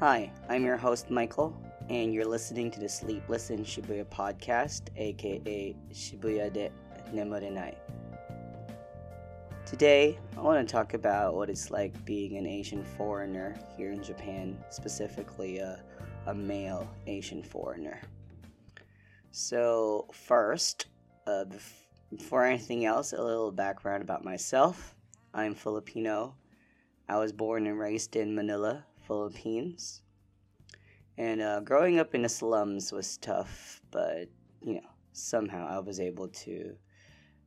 Hi, I'm your host Michael, and you're listening to the Sleepless in Shibuya podcast, aka Shibuya de Nemurenai. Today, I want to talk about what it's like being an Asian foreigner here in Japan, specifically a, a male Asian foreigner. So, first, uh, before anything else, a little background about myself. I'm Filipino. I was born and raised in Manila, Philippines. And uh, growing up in the slums was tough, but you know, somehow I was able to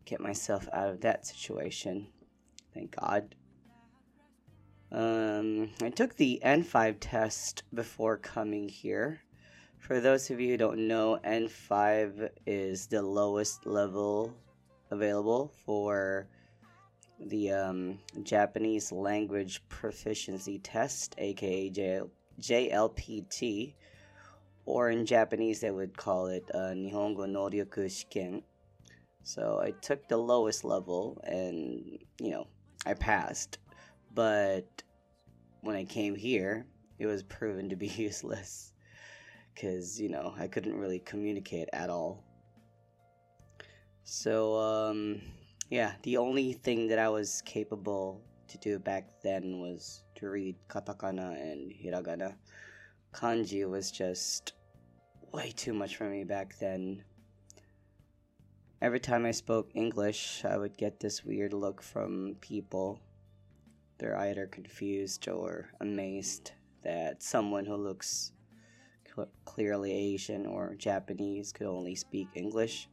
get myself out of that situation. Thank God. Um, I took the N5 test before coming here. For those of you who don't know, N5 is the lowest level available for the um, Japanese Language Proficiency Test, aka J- JLPT, or in Japanese they would call it uh, Nihongo Noryoku Shiken. So I took the lowest level and, you know, I passed. But when I came here, it was proven to be useless because, you know, I couldn't really communicate at all. So, um, yeah, the only thing that I was capable to do back then was to read katakana and hiragana. Kanji was just way too much for me back then. Every time I spoke English, I would get this weird look from people. They're either confused or amazed that someone who looks cl- clearly Asian or Japanese could only speak English.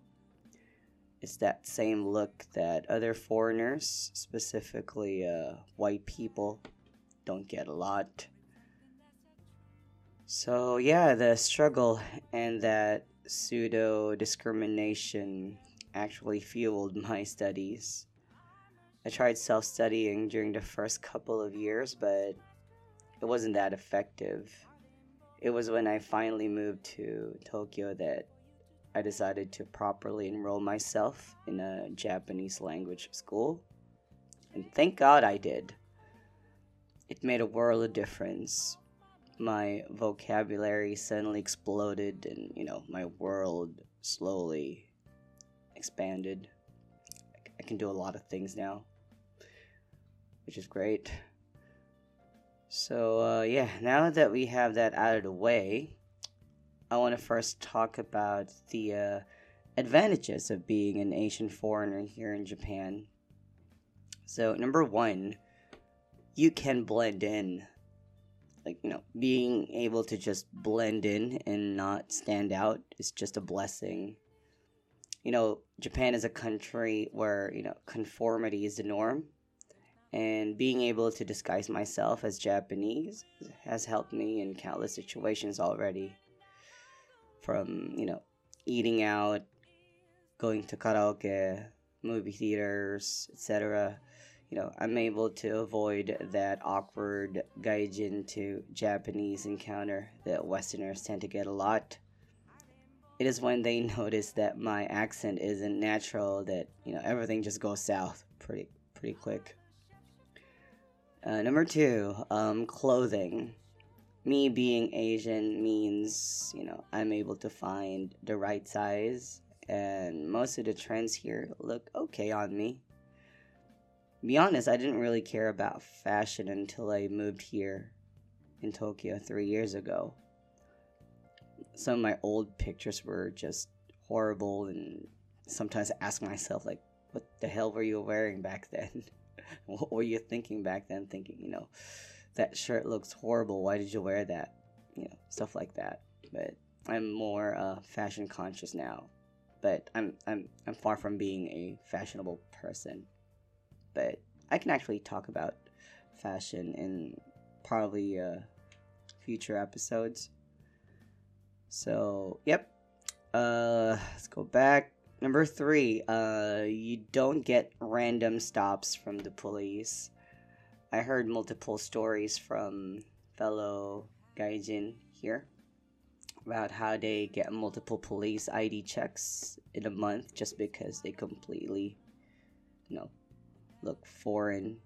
It's that same look that other foreigners, specifically uh, white people, don't get a lot. So, yeah, the struggle and that pseudo discrimination actually fueled my studies. I tried self studying during the first couple of years, but it wasn't that effective. It was when I finally moved to Tokyo that I decided to properly enroll myself in a Japanese language school. And thank God I did. It made a world of difference. My vocabulary suddenly exploded, and you know, my world slowly expanded. I can do a lot of things now, which is great. So, uh, yeah, now that we have that out of the way, I want to first talk about the uh, advantages of being an Asian foreigner here in Japan. So, number one, you can blend in. Like, you know, being able to just blend in and not stand out is just a blessing. You know, Japan is a country where, you know, conformity is the norm. And being able to disguise myself as Japanese has helped me in countless situations already from you know eating out, going to karaoke, movie theaters, etc. You know, I'm able to avoid that awkward gaijin to Japanese encounter that Westerners tend to get a lot. It is when they notice that my accent isn't natural that you know everything just goes south pretty pretty quick. Uh, number two, um, clothing me being Asian means, you know, I'm able to find the right size, and most of the trends here look okay on me. Be honest, I didn't really care about fashion until I moved here in Tokyo three years ago. Some of my old pictures were just horrible, and sometimes I ask myself, like, what the hell were you wearing back then? what were you thinking back then? Thinking, you know, that shirt looks horrible. Why did you wear that? You know, stuff like that. But I'm more uh, fashion conscious now. But I'm I'm I'm far from being a fashionable person. But I can actually talk about fashion in probably uh, future episodes. So, yep. Uh, let's go back. Number three, uh, you don't get random stops from the police. I heard multiple stories from fellow gaijin here about how they get multiple police ID checks in a month just because they completely, you know, look foreign.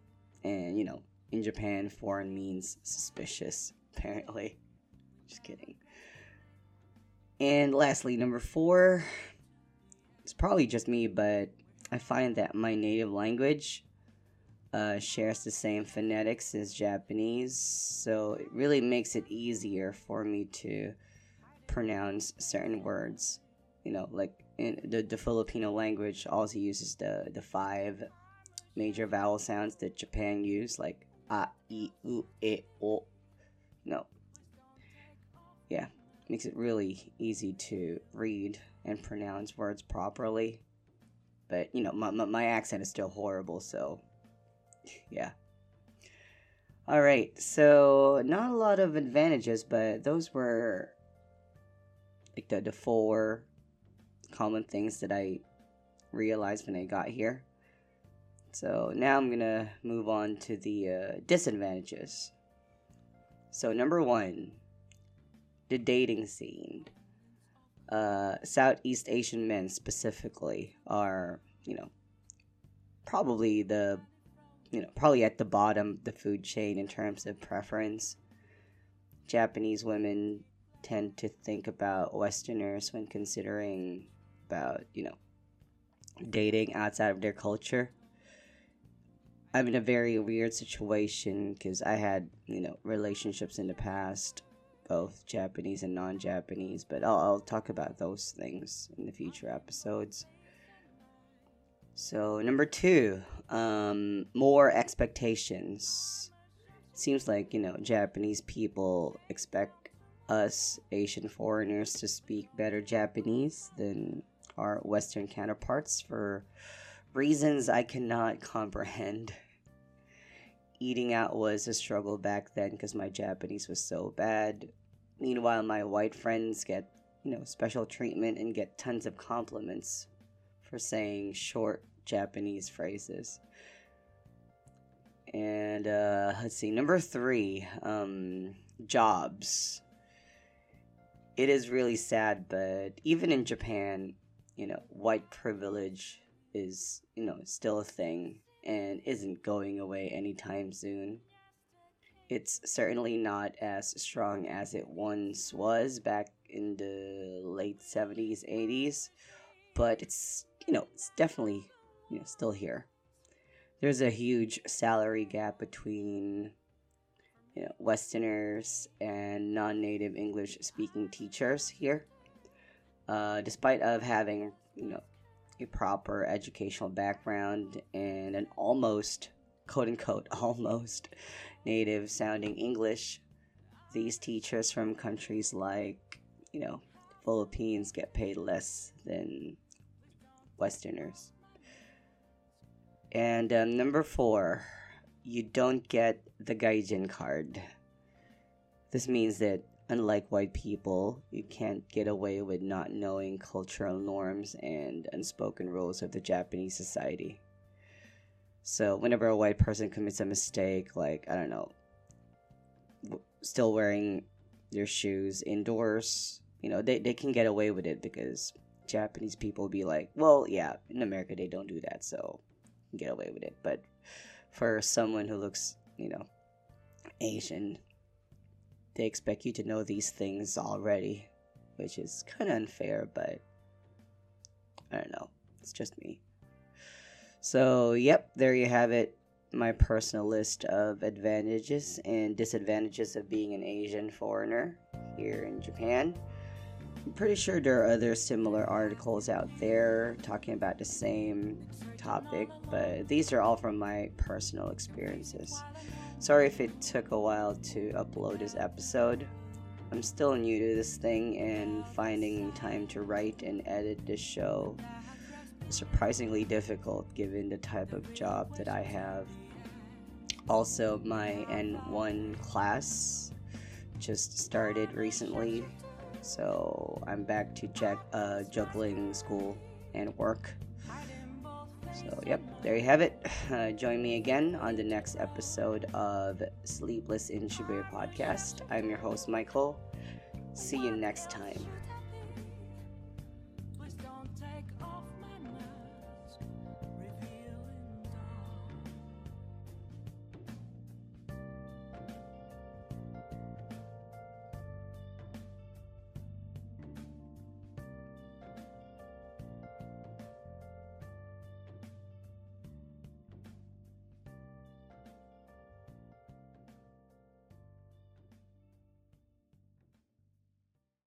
And, you know, in Japan, foreign means suspicious, apparently. Just kidding. And lastly, number four, it's probably just me, but I find that my native language uh, shares the same phonetics as Japanese, so it really makes it easier for me to pronounce certain words. You know, like in the, the Filipino language also uses the, the five major vowel sounds that Japan use, like a, i, u, e, o. No. Yeah, makes it really easy to read and pronounce words properly. But, you know, my, my, my accent is still horrible, so yeah. Alright, so not a lot of advantages, but those were like the, the four common things that I realized when I got here. So now I'm gonna move on to the uh, disadvantages. So, number one, the dating scene. Uh, Southeast Asian men specifically are, you know, probably the, you know, probably at the bottom the food chain in terms of preference. Japanese women tend to think about Westerners when considering about, you know, dating outside of their culture. I'm in a very weird situation because I had, you know, relationships in the past, both Japanese and non Japanese, but I'll, I'll talk about those things in the future episodes. So, number two, um, more expectations. Seems like, you know, Japanese people expect us Asian foreigners to speak better Japanese than our Western counterparts for reasons I cannot comprehend eating out was a struggle back then because my Japanese was so bad. Meanwhile, my white friends get, you know, special treatment and get tons of compliments for saying short Japanese phrases. And uh, let's see, number three, um, jobs. It is really sad, but even in Japan, you know, white privilege is, you know, still a thing and isn't going away anytime soon. It's certainly not as strong as it once was back in the late 70s, 80s, but it's, you know, it's definitely, you know, still here. There's a huge salary gap between you know, Westerners and non-native English speaking teachers here. Uh, despite of having you know a proper educational background and an almost, quote unquote, almost native sounding English, these teachers from countries like, you know, Philippines get paid less than Westerners. And um, number four, you don't get the Gaijin card. This means that unlike white people, you can't get away with not knowing cultural norms and unspoken rules of the Japanese society. So, whenever a white person commits a mistake, like, I don't know, still wearing their shoes indoors, you know, they, they can get away with it because Japanese people be like, well, yeah, in America they don't do that, so get away with it. But for someone who looks, you know, Asian, they expect you to know these things already, which is kind of unfair, but I don't know. It's just me. So, yep, there you have it. My personal list of advantages and disadvantages of being an Asian foreigner here in Japan. I'm pretty sure there are other similar articles out there talking about the same topic, but these are all from my personal experiences. Sorry if it took a while to upload this episode. I'm still new to this thing and finding time to write and edit this show is surprisingly difficult given the type of job that I have. Also, my N1 class just started recently, so I'm back to jack- uh, juggling school and work. So, yep, there you have it. Uh, join me again on the next episode of Sleepless in Shibuya podcast. I'm your host, Michael. See you next time.